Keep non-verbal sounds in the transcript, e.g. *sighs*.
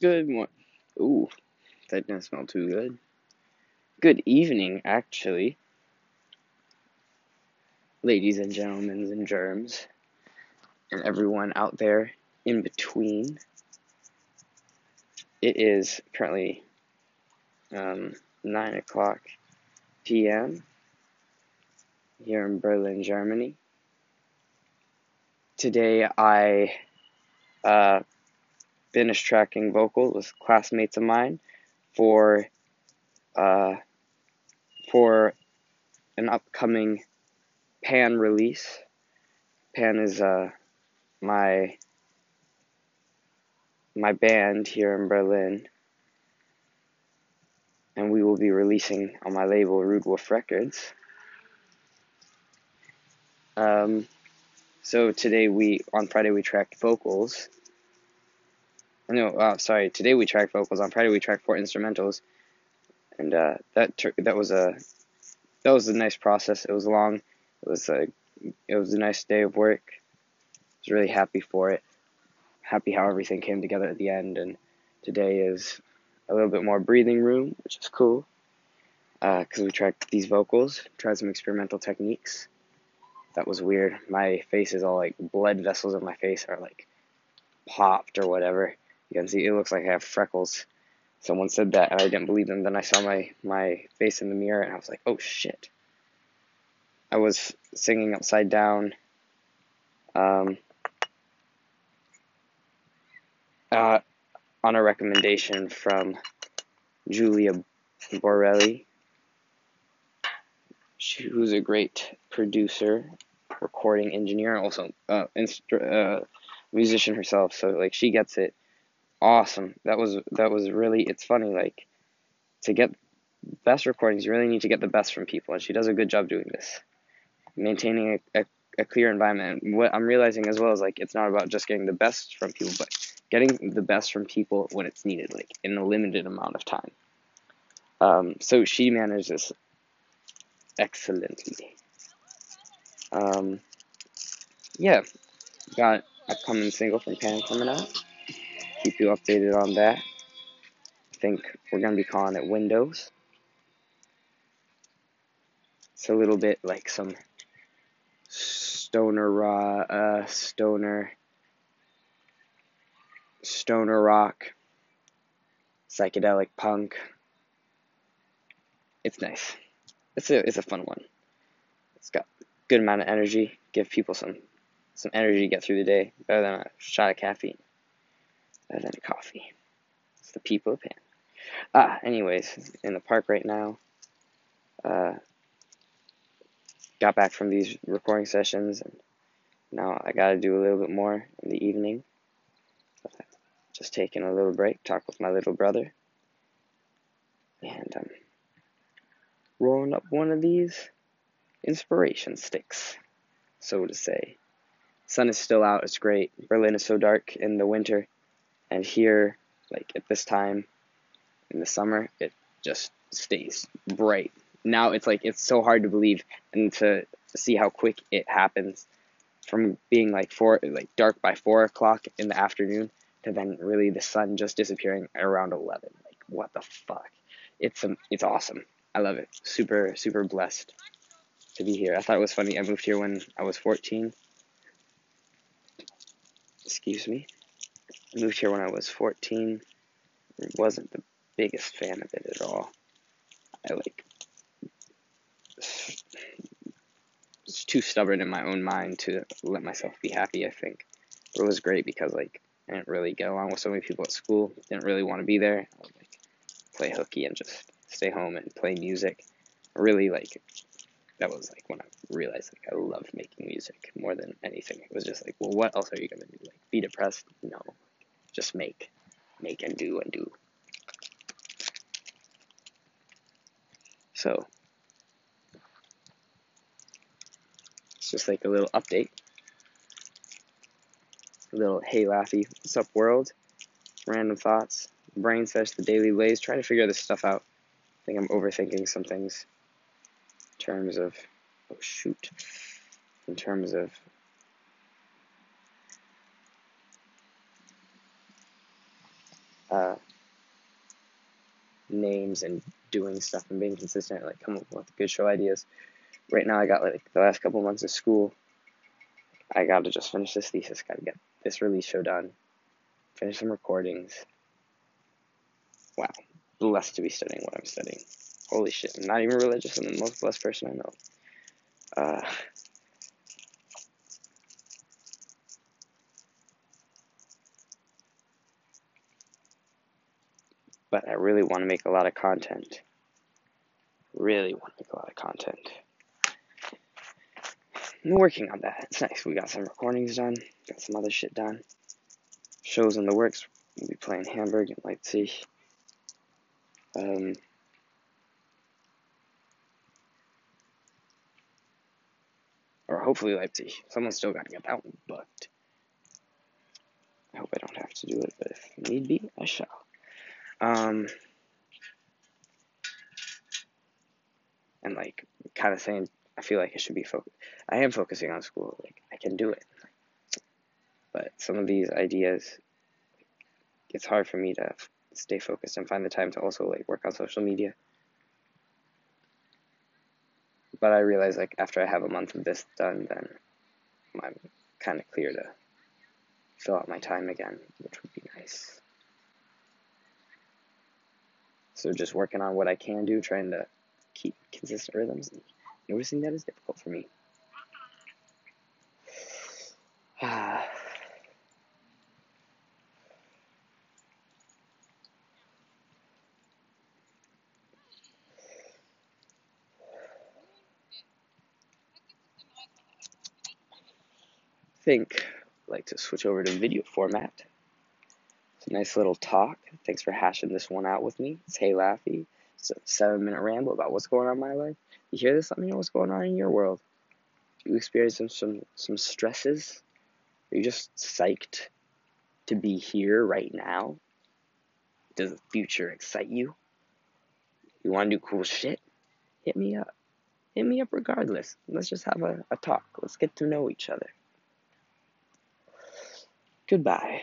Good morning. Ooh, that didn't smell too good. Good evening, actually, ladies and gentlemen and germs, and everyone out there in between. It is currently um, 9 o'clock p.m. here in Berlin, Germany. Today I uh, finished tracking vocals with classmates of mine for uh, for an upcoming Pan release. Pan is uh, my my band here in Berlin, and we will be releasing on my label Rude Wolf Records. Um, so today we on Friday we tracked vocals. No, uh, sorry. Today we tracked vocals. On Friday we tracked four instrumentals, and uh, that that was a that was a nice process. It was long. It was a it was a nice day of work. I was really happy for it. Happy how everything came together at the end. And today is a little bit more breathing room, which is cool. Because uh, we tracked these vocals, tried some experimental techniques. That was weird. My face is all like blood vessels in my face are like popped or whatever. You can see it looks like I have freckles. Someone said that and I didn't believe them. Then I saw my, my face in the mirror and I was like, oh shit. I was singing upside down. Um, uh, on a recommendation from Julia Borelli, she, who's a great producer, recording engineer, also uh, uh, musician herself. So like she gets it awesome. That was that was really. It's funny like to get best recordings, you really need to get the best from people, and she does a good job doing this, maintaining a, a, a clear environment. What I'm realizing as well is like it's not about just getting the best from people, but getting the best from people when it's needed, like in a limited amount of time. Um, so she manages this excellently. Um, yeah, got a coming single from Pan coming out. Keep you updated on that. I think we're gonna be calling it Windows. It's a little bit like some stoner uh, stoner stoner rock, psychedelic punk. It's nice. It's a it's a fun one. It's got good amount of energy. Give people some some energy to get through the day. Better than a shot of caffeine. Better than a coffee. It's the people of Pan. Ah, anyways, in the park right now. Uh, got back from these recording sessions and now I gotta do a little bit more in the evening. Just taking a little break, talk with my little brother. And I'm um, rolling up one of these inspiration sticks, so to say. Sun is still out, it's great. Berlin is so dark in the winter, and here, like at this time in the summer, it just stays bright. Now it's like it's so hard to believe and to see how quick it happens from being like four like dark by four o'clock in the afternoon to then really the sun just disappearing around 11. Like, what the fuck? It's um, it's awesome. I love it. Super, super blessed to be here. I thought it was funny. I moved here when I was 14. Excuse me. Moved here when I was 14. wasn't the biggest fan of it at all. I like was too stubborn in my own mind to let myself be happy, I think. But it was great because like I didn't really get along with so many people at school. Didn't really want to be there. I would like play hooky and just stay home and play music. Really like that was like when I realized like I loved making music more than anything. It was just like, well, what else are you gonna do? Like be depressed? No, just make, make and do and do. So it's just like a little update A little hey Laffy, what's up world? Random thoughts, brain the daily blaze, trying to figure this stuff out. I think I'm overthinking some things in terms of oh shoot. In terms of uh, names and doing stuff and being consistent, like come up with good show ideas. Right now, I got like the last couple months of school. I got to just finish this thesis. Got to get this release show done. Finish some recordings. Wow, blessed to be studying what I'm studying. Holy shit, I'm not even religious. I'm the most blessed person I know. Uh, but I really want to make a lot of content. Really want to make a lot of content. I'm working on that. It's nice. We got some recordings done, got some other shit done. Shows in the works. We'll be playing Hamburg and Leipzig. Um, or hopefully Leipzig. Someone's still got to get that one booked. I hope I don't have to do it, but if need be, I shall. Um, and like kind of saying, I feel like I should be focused. I am focusing on school. Like I can do it, but some of these ideas, it's hard for me to stay focused and find the time to also like work on social media. But I realize like after I have a month of this done, then I'm kind of clear to fill out my time again, which would be nice. So just working on what I can do, trying to keep consistent rhythms, and noticing that is difficult for me. *sighs* think I'd like to switch over to video format. Nice little talk. Thanks for hashing this one out with me. It's Hey Laffy. It's a seven minute ramble about what's going on in my life. You hear this? Let me know what's going on in your world. You experiencing some some stresses? Are you just psyched to be here right now? Does the future excite you? You want to do cool shit? Hit me up. Hit me up regardless. Let's just have a, a talk. Let's get to know each other. Goodbye.